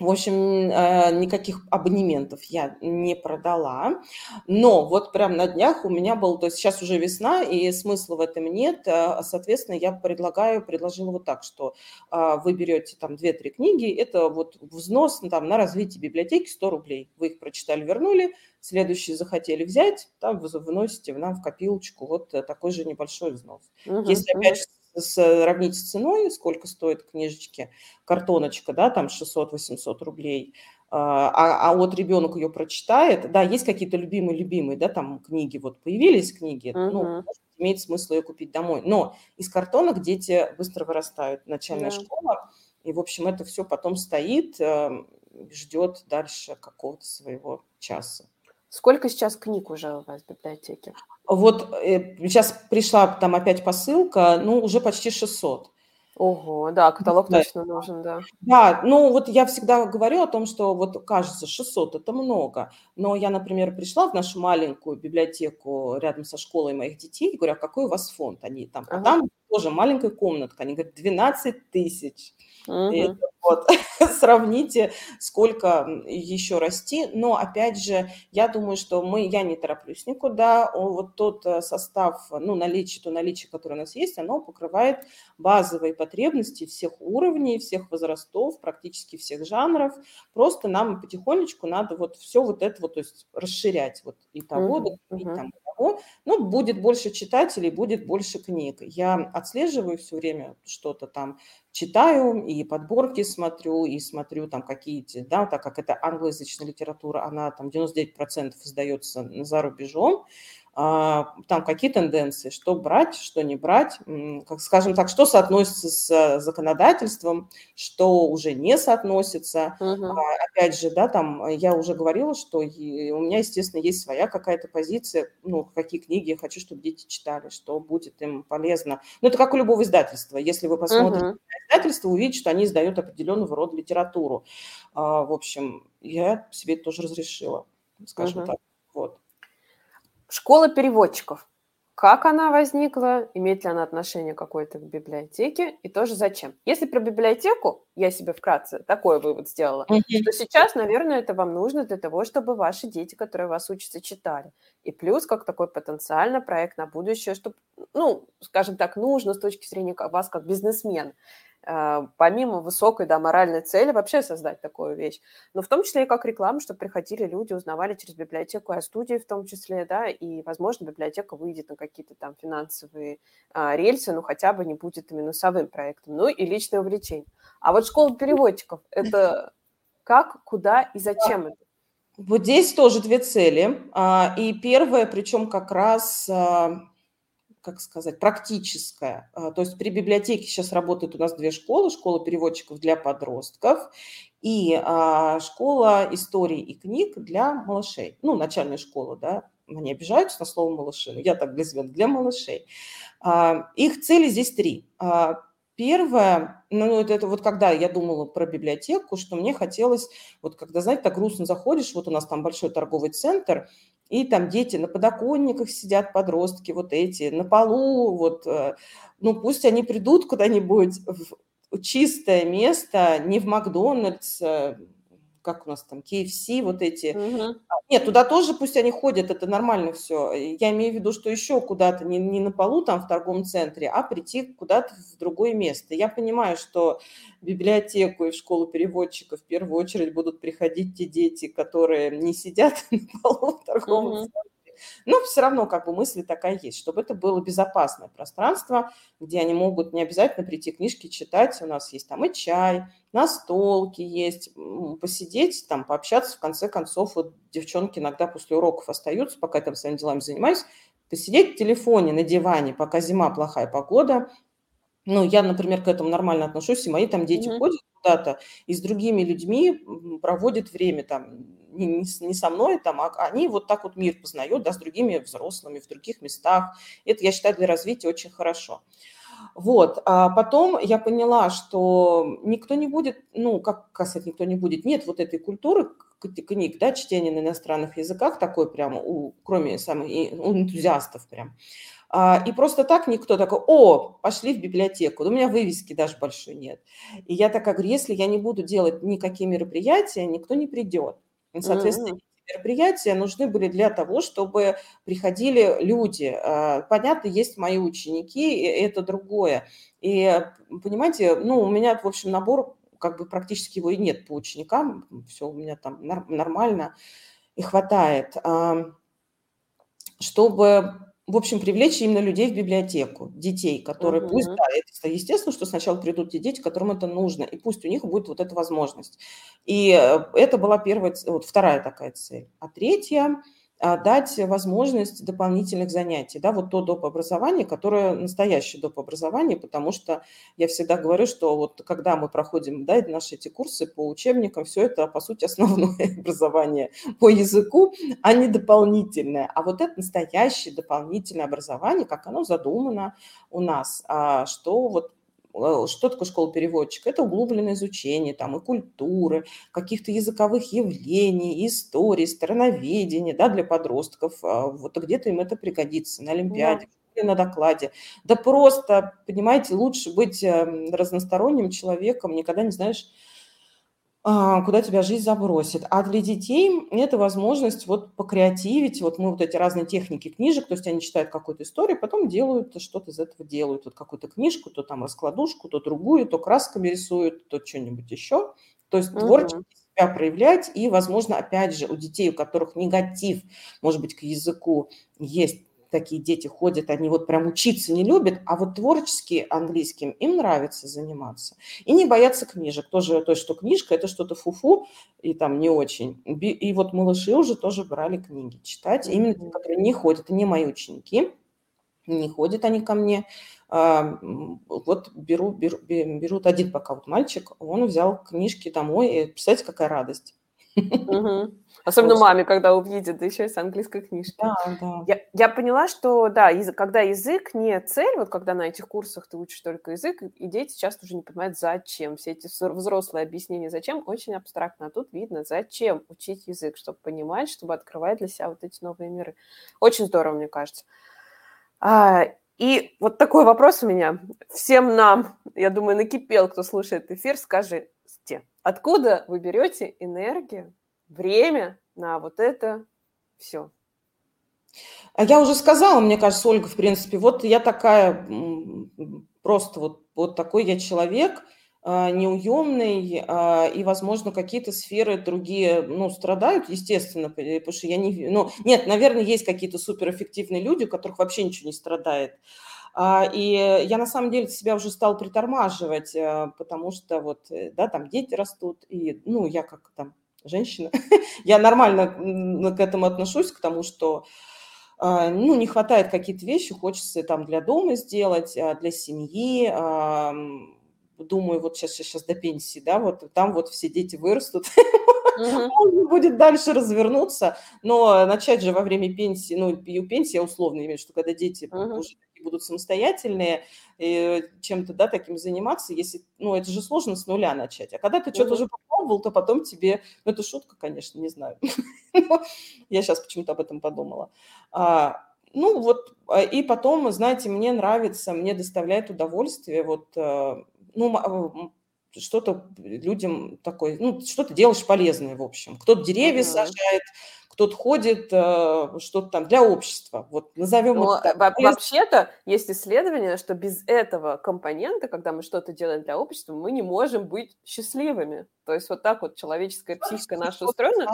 в общем, э, никаких абонементов я не продала, но вот прям на днях у меня был, то есть сейчас уже весна, и смысла в этом нет, э, соответственно, я предлагаю, предложила вот так, что а, вы берете там 2-3 книги, это вот взнос там, на развитие библиотеки 100 рублей, вы их прочитали, вернули, следующие захотели взять, там вы вносите нам в копилочку вот такой же небольшой взнос. Угу, Если, опять же, сравнить с ценой, сколько стоит книжечки, картоночка, да, там 600-800 рублей, а, а, а вот ребенок ее прочитает, да, есть какие-то любимые-любимые, да, там книги, вот появились книги, uh-huh. ну, может, имеет смысл ее купить домой, но из картонок дети быстро вырастают, начальная yeah. школа, и, в общем, это все потом стоит, эм, ждет дальше какого-то своего часа. Сколько сейчас книг уже у вас в библиотеке? Вот э, сейчас пришла там опять посылка, ну, уже почти 600. Ого, да, каталог да. точно нужен, да. Да, ну вот я всегда говорю о том, что вот кажется 600 это много, но я, например, пришла в нашу маленькую библиотеку рядом со школой моих детей и говорю, а какой у вас фонд? Они там, ага. а там тоже маленькая комнатка, они говорят, 12 тысяч. Угу. вот, <laughs> сравните, сколько еще расти. Но, опять же, я думаю, что мы, я не тороплюсь никуда. Вот тот э, состав, ну, наличие, то наличие, которое у нас есть, оно покрывает базовые потребности всех уровней, всех возрастов, практически всех жанров. Просто нам потихонечку надо вот все вот это вот, то есть расширять вот и того, угу. и там, того. Ну, будет больше читателей, будет больше книг. Я отслеживаю все время что-то там, читаю, и подборки смотрю, и смотрю там какие-то, да, так как это англоязычная литература, она там 99% издается за рубежом, там какие тенденции, что брать, что не брать, как скажем так, что соотносится с законодательством, что уже не соотносится. Угу. Опять же, да, там я уже говорила, что у меня, естественно, есть своя какая-то позиция, ну, какие книги я хочу, чтобы дети читали, что будет им полезно. Ну, это как у любого издательства. Если вы посмотрите угу. на издательство, увидите, что они издают определенного рода литературу. А, в общем, я себе это тоже разрешила, скажем угу. так. Школа переводчиков. Как она возникла, имеет ли она отношение какое-то к библиотеке и тоже зачем. Если про библиотеку, я себе вкратце такой вывод сделала, mm-hmm. что сейчас, наверное, это вам нужно для того, чтобы ваши дети, которые вас учатся, читали. И плюс, как такой потенциально проект на будущее, чтобы, ну, скажем так, нужно с точки зрения вас как бизнесмен помимо высокой да, моральной цели вообще создать такую вещь, но в том числе и как рекламу, чтобы приходили люди, узнавали через библиотеку о студии в том числе, да, и, возможно, библиотека выйдет на какие-то там финансовые а, рельсы, ну, хотя бы не будет минусовым проектом, ну, и личное увлечение. А вот школа переводчиков – это как, куда и зачем это? Вот здесь тоже две цели. А, и первое, причем как раз как сказать, практическая. А, то есть при библиотеке сейчас работают у нас две школы. Школа переводчиков для подростков и а, школа истории и книг для малышей. Ну, начальная школа, да, они обижаются на слово малыши, но я так для для малышей. А, их цели здесь три. Первое, ну, это, это вот когда я думала про библиотеку, что мне хотелось, вот когда, знаете, так грустно заходишь, вот у нас там большой торговый центр, и там дети на подоконниках сидят, подростки вот эти, на полу, вот, э, ну пусть они придут куда-нибудь в чистое место, не в Макдональдс, э, как у нас там, KFC, вот эти. Угу. Нет, туда тоже пусть они ходят, это нормально все. Я имею в виду, что еще куда-то, не, не на полу там в торговом центре, а прийти куда-то в другое место. Я понимаю, что в библиотеку и в школу переводчиков в первую очередь будут приходить те дети, которые не сидят <laughs> на полу в торговом угу. центре, Но все равно как бы мысль такая есть, чтобы это было безопасное пространство, где они могут не обязательно прийти книжки читать. У нас есть там и чай, настолки есть, посидеть, там, пообщаться. В конце концов, вот девчонки иногда после уроков остаются, пока я там своими делами занимаюсь, посидеть в телефоне на диване, пока зима, плохая погода. Ну, я, например, к этому нормально отношусь, и мои там дети mm-hmm. ходят куда-то и с другими людьми проводят время там, не, не со мной, там, а они вот так вот мир познают, да, с другими взрослыми в других местах. Это, я считаю, для развития очень хорошо. Вот, а потом я поняла, что никто не будет, ну, как сказать, никто не будет, нет вот этой культуры книг, да, чтения на иностранных языках, такой прямо, у, кроме самых у энтузиастов прям. А, и просто так никто такой, о, пошли в библиотеку. У меня вывески даже большой нет. И я такая говорю, если я не буду делать никакие мероприятия, никто не придет. Соответственно, mm-hmm мероприятия нужны были для того, чтобы приходили люди. А, понятно, есть мои ученики, и это другое. И, понимаете, ну, у меня, в общем, набор, как бы практически его и нет по ученикам, все у меня там нормально и хватает. Чтобы в общем, привлечь именно людей в библиотеку, детей, которые uh-huh. пусть, да, это естественно, что сначала придут те дети, которым это нужно, и пусть у них будет вот эта возможность. И э, это была первая, вот вторая такая цель. А третья – дать возможность дополнительных занятий, да, вот то доп. образование, которое настоящее доп. образование, потому что я всегда говорю, что вот когда мы проходим, да, наши эти курсы по учебникам, все это, по сути, основное <laughs> образование по языку, а не дополнительное. А вот это настоящее дополнительное образование, как оно задумано у нас, а что вот что такое школа переводчика? Это углубленное изучение там и культуры, каких-то языковых явлений, истории, страноведения, да, для подростков. А вот где-то им это пригодится на Олимпиаде, да. на докладе. Да просто, понимаете, лучше быть эм, разносторонним человеком, никогда не знаешь, куда тебя жизнь забросит. А для детей это возможность вот покреативить. Вот мы вот эти разные техники книжек, то есть они читают какую-то историю, потом делают что-то из этого делают. Вот какую-то книжку, то там раскладушку, то другую, то красками рисуют, то что-нибудь еще. То есть угу. творчески себя проявлять. И, возможно, опять же, у детей, у которых негатив, может быть, к языку есть такие дети ходят, они вот прям учиться не любят, а вот творчески английским им нравится заниматься. И не боятся книжек. Тоже то, что книжка – это что-то фуфу, и там не очень. И вот малыши уже тоже брали книги читать, именно те, которые не ходят, не мои ученики, не ходят они ко мне. А, вот беру, беру, берут один пока вот мальчик, он взял книжки домой, и представляете, какая радость. Угу. Особенно маме, когда увидит, да еще и с английской книжки. Да, да. Я, я поняла, что, да, язык, когда язык не цель, вот когда на этих курсах ты учишь только язык, и дети часто уже не понимают, зачем. Все эти взрослые объяснения, зачем, очень абстрактно. А тут видно, зачем учить язык, чтобы понимать, чтобы открывать для себя вот эти новые миры. Очень здорово, мне кажется. А, и вот такой вопрос у меня. Всем нам, я думаю, накипел, кто слушает эфир, скажите, откуда вы берете энергию время на вот это все. А я уже сказала, мне кажется, Ольга, в принципе, вот я такая, просто вот, вот такой я человек, а, неуемный, а, и, возможно, какие-то сферы другие, ну, страдают, естественно, потому что я не... Ну, нет, наверное, есть какие-то суперэффективные люди, у которых вообще ничего не страдает. А, и я на самом деле себя уже стала притормаживать, потому что вот, э, да, там дети растут, и, ну, я как там женщина. <laughs> Я нормально к этому отношусь, к тому, что а, ну, не хватает какие-то вещи, хочется там для дома сделать, а, для семьи. Думаю, вот сейчас, сейчас до пенсии, да, вот там вот все дети вырастут, <laughs> можно будет дальше развернуться, но начать же во время пенсии, ну, и у пенсии я условно имею в виду, что когда дети уже будут самостоятельные, чем-то, да, таким заниматься, если, ну, это же сложно с нуля начать. А когда ты mm-hmm. что-то уже попробовал, то потом тебе, ну, это шутка, конечно, не знаю. <laughs> Я сейчас почему-то об этом подумала. А, ну, вот, а, и потом, знаете, мне нравится, мне доставляет удовольствие, вот, э, ну, а, что-то людям такое, ну, что-то делаешь полезное, в общем. Кто-то деревья mm-hmm. сажает, кто-то ходит, э, что-то там для общества. Вот назовем Но, это так. Вообще-то есть исследование, что без этого компонента, когда мы что-то делаем для общества, мы не можем быть счастливыми. То есть вот так вот человеческая психика наша устроена,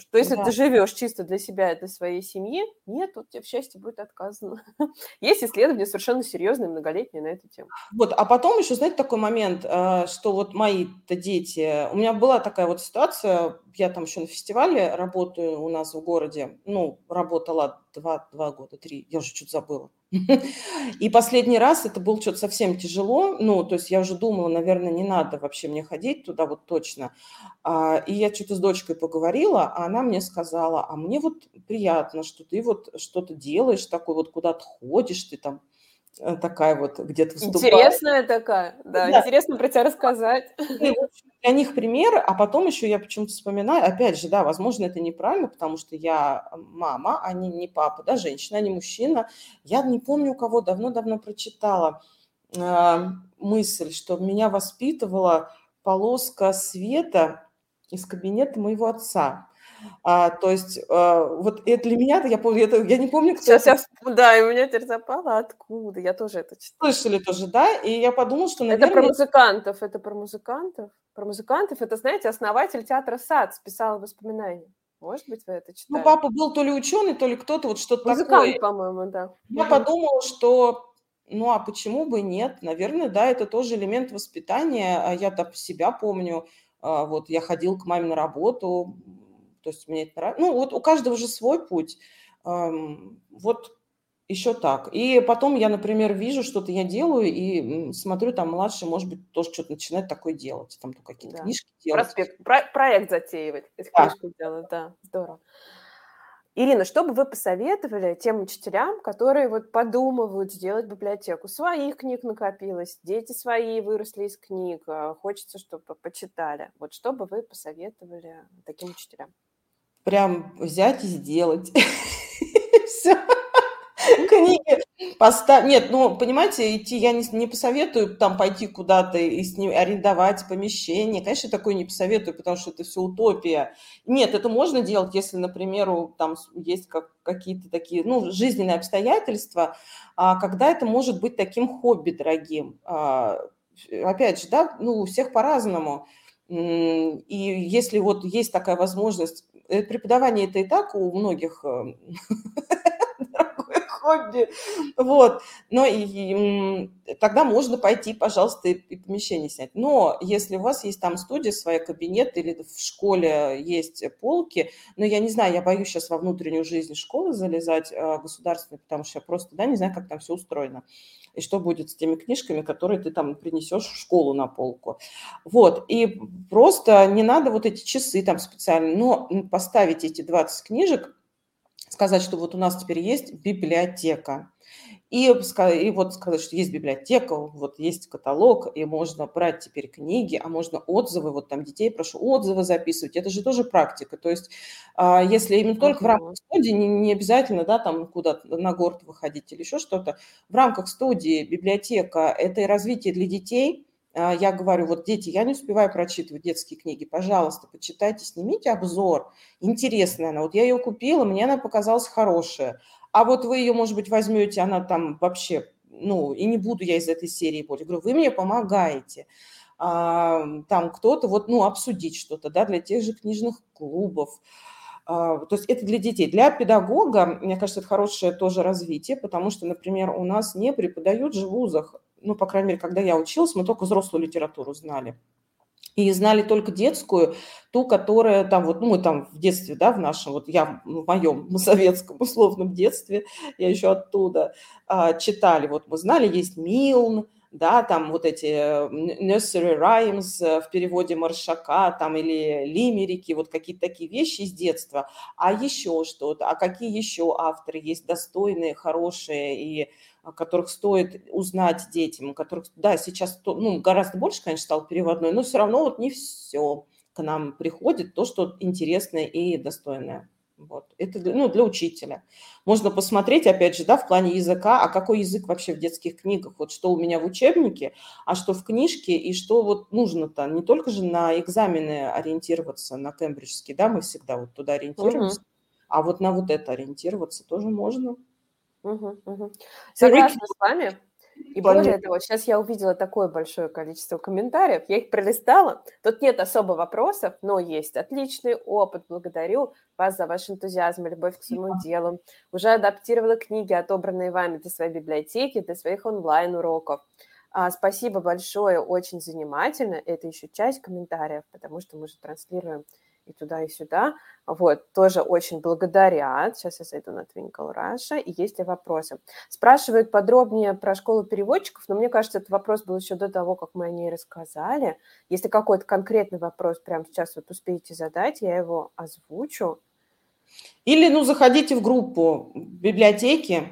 Что если да. ты живешь чисто для себя и для своей семьи, нет, тут тебе в счастье будет отказано. <laughs> Есть исследования совершенно серьезные, многолетние на эту тему. Вот, а потом еще, знаете, такой момент, э, что вот мои-то дети... У меня была такая вот ситуация, я там еще на фестивале работаю у нас в городе, ну, работала два, два года, три, я уже что-то забыла. <laughs> И последний раз это было что-то совсем тяжело, ну, то есть я уже думала, наверное, не надо вообще мне ходить туда вот точно. А, и я что-то с дочкой поговорила, а она мне сказала, а мне вот приятно, что ты вот что-то делаешь, такой вот куда-то ходишь, ты там такая вот где-то выступает. Интересная такая, да, да. интересно про тебя рассказать. И, для них пример, а потом еще я почему-то вспоминаю, опять же, да, возможно, это неправильно, потому что я мама, а не, не папа, да, женщина, а не мужчина. Я не помню, у кого давно-давно прочитала э, мысль, что меня воспитывала полоска света из кабинета моего отца. А, то есть а, вот это для меня, я, помню, это, я не помню, кто Сейчас это... я, да, и у меня теперь запало, откуда, я тоже это читала. Слышали тоже, да? И я подумала, что, наверное... Это про музыкантов, это про музыкантов. Про музыкантов, это, знаете, основатель театра САД писал воспоминания. Может быть, вы это ну, читали? Ну, папа был то ли ученый, то ли кто-то, вот что-то Музыкант, такое. по-моему, да. Я угу. подумала, что ну, а почему бы нет? Наверное, да, это тоже элемент воспитания. А я-то себя помню, а, вот я ходил к маме на работу, то есть мне это нравится. Ну, вот у каждого же свой путь. Вот еще так. И потом я, например, вижу, что-то я делаю, и смотрю, там младший, может быть, тоже что-то начинает такое делать, там то какие-то да. книжки делать. Проспект, про, проект затеивать, эти да. книжки делать, да, здорово. Ирина, что бы вы посоветовали тем учителям, которые вот подумывают сделать библиотеку? Своих книг накопилось, дети свои выросли из книг, а хочется, чтобы почитали. Вот что бы вы посоветовали таким учителям? Прям взять и сделать. <laughs> Все. Книги поставь. Нет, ну, понимаете, идти я не, не посоветую там пойти куда-то и с ним арендовать помещение. Конечно, такое не посоветую, потому что это все утопия. Нет, это можно делать, если, например, там есть как, какие-то такие, ну, жизненные обстоятельства, а, когда это может быть таким хобби дорогим. А, опять же, да, ну, у всех по-разному. И если вот есть такая возможность преподавание это и так у многих эм, <laughs> дорогое хобби, вот, но и, и, тогда можно пойти, пожалуйста, и, и помещение снять. Но если у вас есть там студия, своя кабинет или в школе есть полки, но я не знаю, я боюсь сейчас во внутреннюю жизнь школы залезать э, государственной, потому что я просто, да, не знаю, как там все устроено и что будет с теми книжками, которые ты там принесешь в школу на полку. Вот, и просто не надо вот эти часы там специально, но поставить эти 20 книжек, сказать, что вот у нас теперь есть библиотека. И, и вот сказать, что есть библиотека, вот есть каталог, и можно брать теперь книги, а можно отзывы, вот там детей прошу отзывы записывать. Это же тоже практика. То есть а, если именно только в рамках студии, не, не обязательно, да, там куда-то на город выходить или еще что-то, в рамках студии библиотека – это и развитие для детей – я говорю, вот дети, я не успеваю прочитывать детские книги, пожалуйста, почитайте, снимите обзор, интересная она, вот я ее купила, мне она показалась хорошая, а вот вы ее, может быть, возьмете, она там вообще, ну, и не буду я из этой серии более. Говорю, вы мне помогаете. А, там кто-то, вот, ну, обсудить что-то, да, для тех же книжных клубов. А, то есть это для детей. Для педагога, мне кажется, это хорошее тоже развитие, потому что, например, у нас не преподают вузах, ну, по крайней мере, когда я училась, мы только взрослую литературу знали. И знали только детскую, ту, которая там вот, ну, мы там в детстве, да, в нашем, вот я в моем <laughs> советском условном детстве, я еще оттуда а, читали, вот мы знали, есть Милн, да, там вот эти nursery rhymes в переводе Маршака, там или лимерики, вот какие-то такие вещи из детства, а еще что-то, а какие еще авторы есть достойные, хорошие и которых стоит узнать детям, которых, да, сейчас ну, гораздо больше, конечно, стал переводной, но все равно вот не все к нам приходит, то, что интересное и достойное. Вот. Это ну, для учителя. Можно посмотреть, опять же, да, в плане языка, а какой язык вообще в детских книгах, вот что у меня в учебнике, а что в книжке, и что вот нужно-то. Не только же на экзамены ориентироваться, на кембриджский, да, мы всегда вот туда ориентируемся, угу. а вот на вот это ориентироваться тоже можно. Угу, угу. Согласна с вами. И более того, сейчас я увидела такое большое количество комментариев, я их пролистала. Тут нет особо вопросов, но есть отличный опыт. Благодарю вас за ваш энтузиазм и любовь к своему делу. Уже адаптировала книги, отобранные вами для своей библиотеки, для своих онлайн-уроков. А, спасибо большое, очень занимательно. Это еще часть комментариев, потому что мы же транслируем и туда, и сюда. Вот, тоже очень благодарят. Сейчас я зайду на Twinkle Russia. И есть ли вопросы? Спрашивают подробнее про школу переводчиков, но мне кажется, этот вопрос был еще до того, как мы о ней рассказали. Если какой-то конкретный вопрос прямо сейчас вот успеете задать, я его озвучу. Или, ну, заходите в группу библиотеки,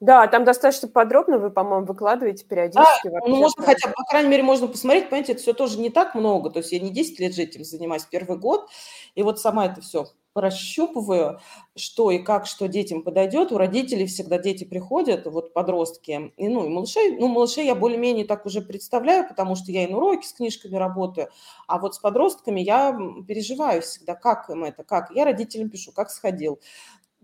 да, там достаточно подробно вы, по-моему, выкладываете периодически. Да, ну, можно хотя бы, по крайней мере, можно посмотреть, понимаете, это все тоже не так много, то есть я не 10 лет же этим занимаюсь, первый год, и вот сама это все прощупываю, что и как, что детям подойдет. У родителей всегда дети приходят, вот подростки, и, ну, и малышей, ну, малышей я более-менее так уже представляю, потому что я и на уроке с книжками работаю, а вот с подростками я переживаю всегда, как им это, как. Я родителям пишу, как сходил,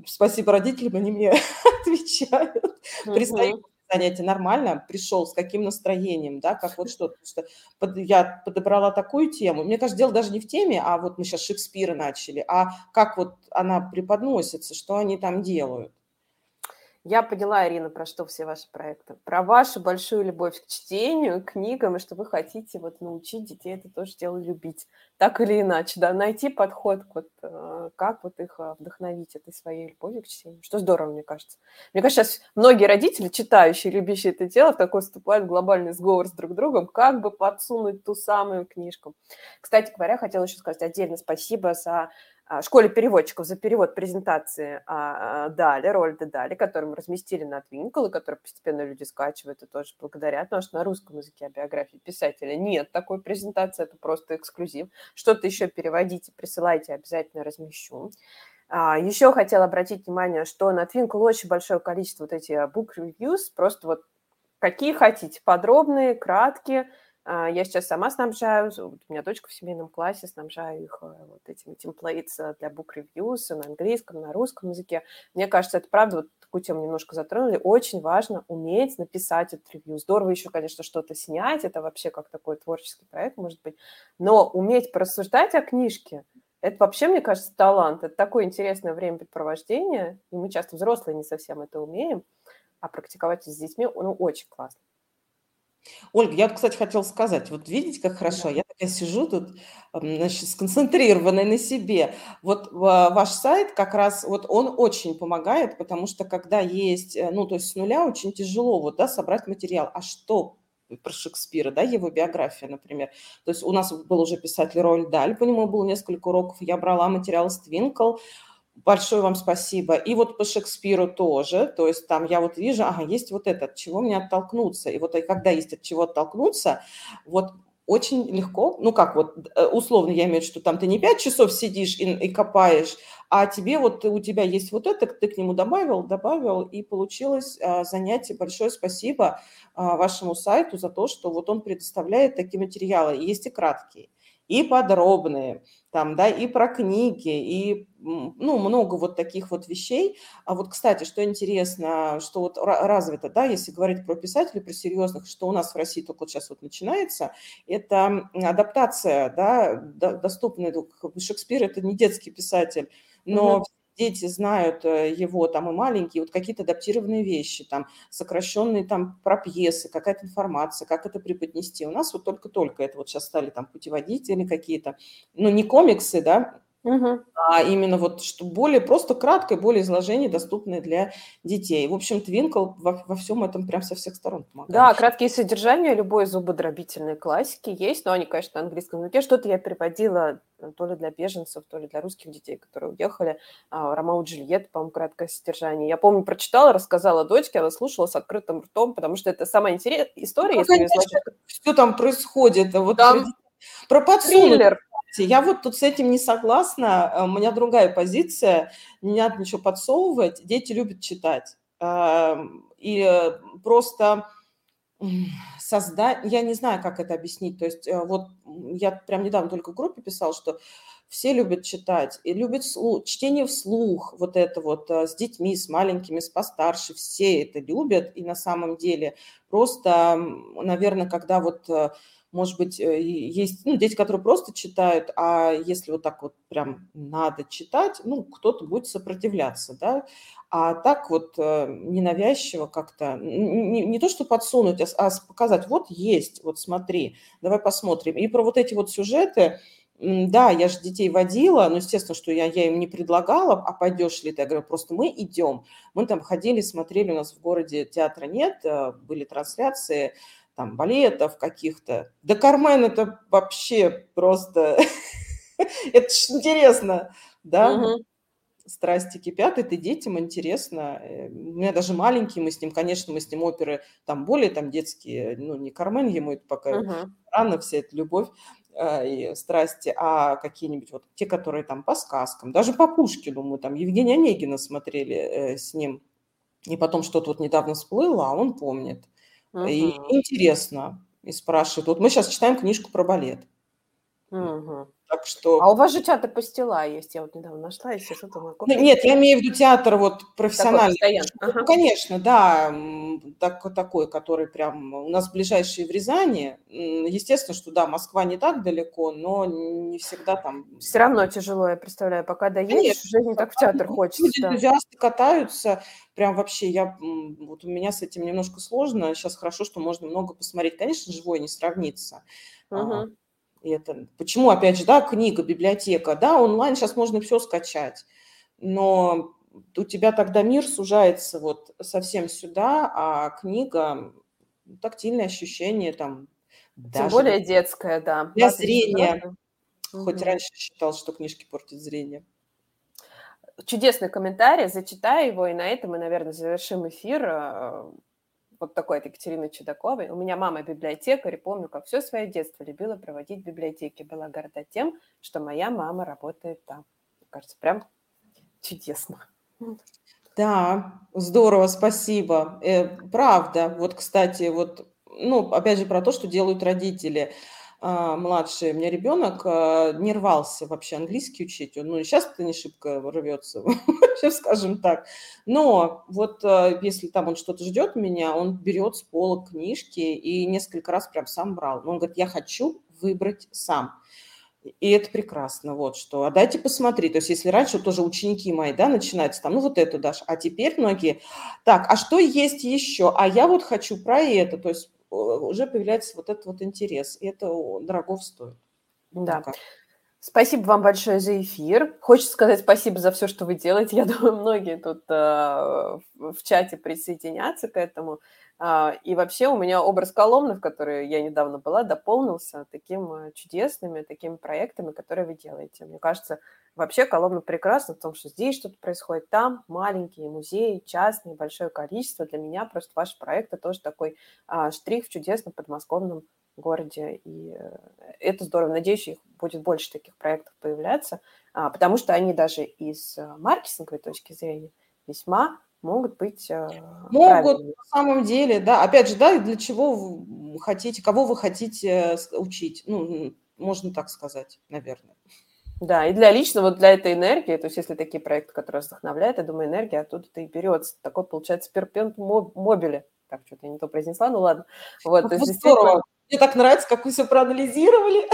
спасибо родителям, они мне <laughs> отвечают. Пристаю занятие нормально, пришел, с каким настроением, да, как вот что. что под, я подобрала такую тему. Мне кажется, дело даже не в теме, а вот мы сейчас Шекспира начали, а как вот она преподносится, что они там делают. Я поняла, Ирина, про что все ваши проекты. Про вашу большую любовь к чтению, к книгам, и что вы хотите вот научить детей это тоже дело любить. Так или иначе, да, найти подход, вот, э, как вот их э, вдохновить этой своей любовью к чтению. Что здорово, мне кажется. Мне кажется, сейчас многие родители, читающие, любящие это дело, в такой вступают в глобальный сговор с друг другом, как бы подсунуть ту самую книжку. Кстати говоря, хотела еще сказать отдельно спасибо за школе переводчиков за перевод презентации а, а, Дали, Рольда Дали, которую мы разместили на Twinkle, и которую постепенно люди скачивают и тоже благодарят, потому что на русском языке о биографии писателя нет такой презентации, это просто эксклюзив. Что-то еще переводите, присылайте, обязательно размещу. Еще хотела обратить внимание, что на Twinkle очень большое количество вот этих book reviews, просто вот какие хотите, подробные, краткие – а, я сейчас сама снабжаю, у меня дочка в семейном классе, снабжаю их э, вот этими э, для book reviews на английском, на русском языке. Мне кажется, это правда, вот такую тему немножко затронули. Очень важно уметь написать этот ревью. Здорово еще, конечно, что-то снять, это вообще как такой творческий проект, может быть. Но уметь порассуждать о книжке, это вообще, мне кажется, талант. Это такое интересное времяпрепровождение, и мы часто взрослые не совсем это умеем, а практиковать с детьми, ну, очень классно. Ольга, я, кстати, хотела сказать, вот видите, как хорошо, я такая сижу тут, значит, сконцентрированная на себе. Вот ваш сайт как раз, вот он очень помогает, потому что когда есть, э, ну, то есть с нуля очень тяжело вот, да, собрать материал. А что про Шекспира, да, его биография, например. То есть у нас был уже писатель Роль Даль, по нему было несколько уроков, я брала материал с Твинкл, Большое вам спасибо. И вот по Шекспиру тоже. То есть там я вот вижу, ага, есть вот это, от чего мне оттолкнуться. И вот и когда есть от чего оттолкнуться, вот очень легко, ну как вот, э, условно я имею в виду, что там ты не пять часов сидишь и, и копаешь, а тебе вот, у тебя есть вот это, ты к нему добавил, добавил, и получилось а, занятие. Большое спасибо а, вашему сайту за то, что вот он предоставляет такие материалы. Есть и краткие, и подробные, там, да, и про книги, и, ну, много вот таких вот вещей. А вот, кстати, что интересно, что вот развито, да, если говорить про писателей, про серьезных, что у нас в России только вот сейчас вот начинается, это адаптация, да, доступная. Шекспир – это не детский писатель, но дети знают э, его там и маленькие, вот какие-то адаптированные вещи, там сокращенные там про пьесы, какая-то информация, как это преподнести. У нас вот только-только это вот сейчас стали там путеводители какие-то, ну не комиксы, да, Угу. А именно вот, что более просто краткое, более изложение, доступное для детей. В общем, Твинкл во, во всем этом прям со всех сторон помогает. Да, краткие содержания любой зубодробительной классики есть, но они, конечно, на английском языке. Что-то я переводила э, то ли для беженцев, то ли для русских детей, которые уехали. А, Ромео и Джульетта, по-моему, краткое содержание. Я помню, прочитала, рассказала дочке, она слушала с открытым ртом, потому что это самая интересная история. Ну, если конечно, что там происходит. Вот там... Про подсунуть я вот тут с этим не согласна. Э, у меня другая позиция. Не надо ничего подсовывать. Дети любят читать. Эм, и э, просто создать, я не знаю, как это объяснить. То есть э, вот я прям недавно только в группе писал, что все любят читать и любят слух, чтение вслух, вот это вот с детьми, с маленькими, с постарше, все это любят. И на самом деле просто, наверное, когда вот может быть, э, есть ну, дети, которые просто читают, а если вот так вот прям надо читать, ну, кто-то будет сопротивляться, да, а так вот ненавязчиво как-то, не, не то, что подсунуть, а, а показать, вот есть, вот смотри, давай посмотрим. И про вот эти вот сюжеты, да, я же детей водила, но, естественно, что я, я им не предлагала, а пойдешь ли ты? Я говорю, просто мы идем. Мы там ходили, смотрели, у нас в городе театра нет, э, были трансляции, там, балетов каких-то. Да Кармен это вообще просто... <laughs> Это ж интересно, да? Страсти кипят, это детям интересно. Э, у меня даже маленький, мы с ним, конечно, мы с ним оперы там более там детские, ну, не Кармен ему это пока рано, вся эта любовь. Э, и страсти, а какие-нибудь вот те, которые там по сказкам, даже по Пушкину мы там Евгения Онегина смотрели э, с ним, и потом что-то вот недавно всплыло, а он помнит. И интересно, и спрашивает. Вот мы сейчас читаем книжку про балет. Так что... А у вас же театр пастила есть, я вот недавно нашла, если что-то на ну, Нет, я имею в виду театр вот профессиональный. Ага. Ну, конечно, да, так, такой, который прям у нас ближайший в Рязани. Естественно, что да, Москва не так далеко, но не всегда там... Все равно тяжело, я представляю, пока доедешь, уже не так в театр хочется. Люди, энтузиасты катаются, прям вообще, я, вот у меня с этим немножко сложно, сейчас хорошо, что можно много посмотреть. Конечно, живое не сравнится. Угу. Это, почему, опять же, да, книга, библиотека, да, онлайн сейчас можно все скачать, но у тебя тогда мир сужается вот совсем сюда, а книга, тактильное ощущение там. Тем более детская, да. Для зрения. Хоть угу. раньше считал, что книжки портят зрение. Чудесный комментарий, зачитаю его, и на этом мы, наверное, завершим эфир. Вот такой от Екатерины Чудаковой. У меня мама библиотекарь, и помню, как все свое детство любила проводить в библиотеке. Была горда тем, что моя мама работает там. Мне кажется, прям чудесно. Да, здорово, спасибо. Э, правда. Вот, кстати, вот, ну, опять же, про то, что делают родители. А, младший, у меня ребенок а, не рвался вообще английский учить, он, ну, сейчас-то не шибко рвется, <laughs> скажем так, но вот а, если там он что-то ждет меня, он берет с пола книжки и несколько раз прям сам брал, он говорит, я хочу выбрать сам. И это прекрасно, вот что. А дайте посмотреть. То есть, если раньше тоже ученики мои, да, начинаются там, ну вот это дашь, а теперь многие, так, а что есть еще? А я вот хочу про это. То есть, уже появляется вот этот вот интерес, и это дорого стоит. Да. Ну, спасибо вам большое за эфир. Хочется сказать спасибо за все, что вы делаете. Я <laughs> думаю, многие тут э, в чате присоединятся к этому. Э, и вообще у меня образ Коломны, в которой я недавно была, дополнился таким э, чудесными, такими проектами, которые вы делаете. Мне кажется, Вообще Коломна прекрасна в том, что здесь что-то происходит, там маленькие музеи, частные, большое количество. Для меня просто ваш проект это тоже такой а, штрих в чудесном подмосковном городе. И э, это здорово. Надеюсь, их будет больше таких проектов появляться, а, потому что они даже из э, маркетинговой точки зрения весьма могут быть э, Могут, на самом деле, да. Опять же, да, для чего вы хотите, кого вы хотите учить? Ну, можно так сказать, наверное. Да, и для личного, вот для этой энергии, то есть если такие проекты, которые вдохновляют, я думаю, энергия оттуда-то и берется. Такой, получается, перпент мобили. Так, что-то я не то произнесла, ну ладно. Вот, ну, то есть, здорово. Мне так нравится, как вы все проанализировали.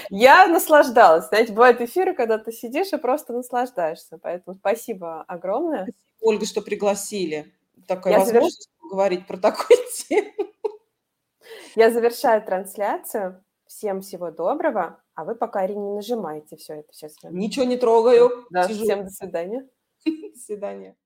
<laughs> Я наслаждалась. Знаете, бывают эфиры, когда ты сидишь и просто наслаждаешься. Поэтому спасибо огромное. Спасибо, Ольга, что пригласили. Такая Я возможность заверш... поговорить про такую <laughs> тему. Я завершаю трансляцию. Всем всего доброго. А вы пока, Арине, не нажимаете все это сейчас. Ничего не трогаю. Да, Сижу. всем до свидания. <laughs> До свидания.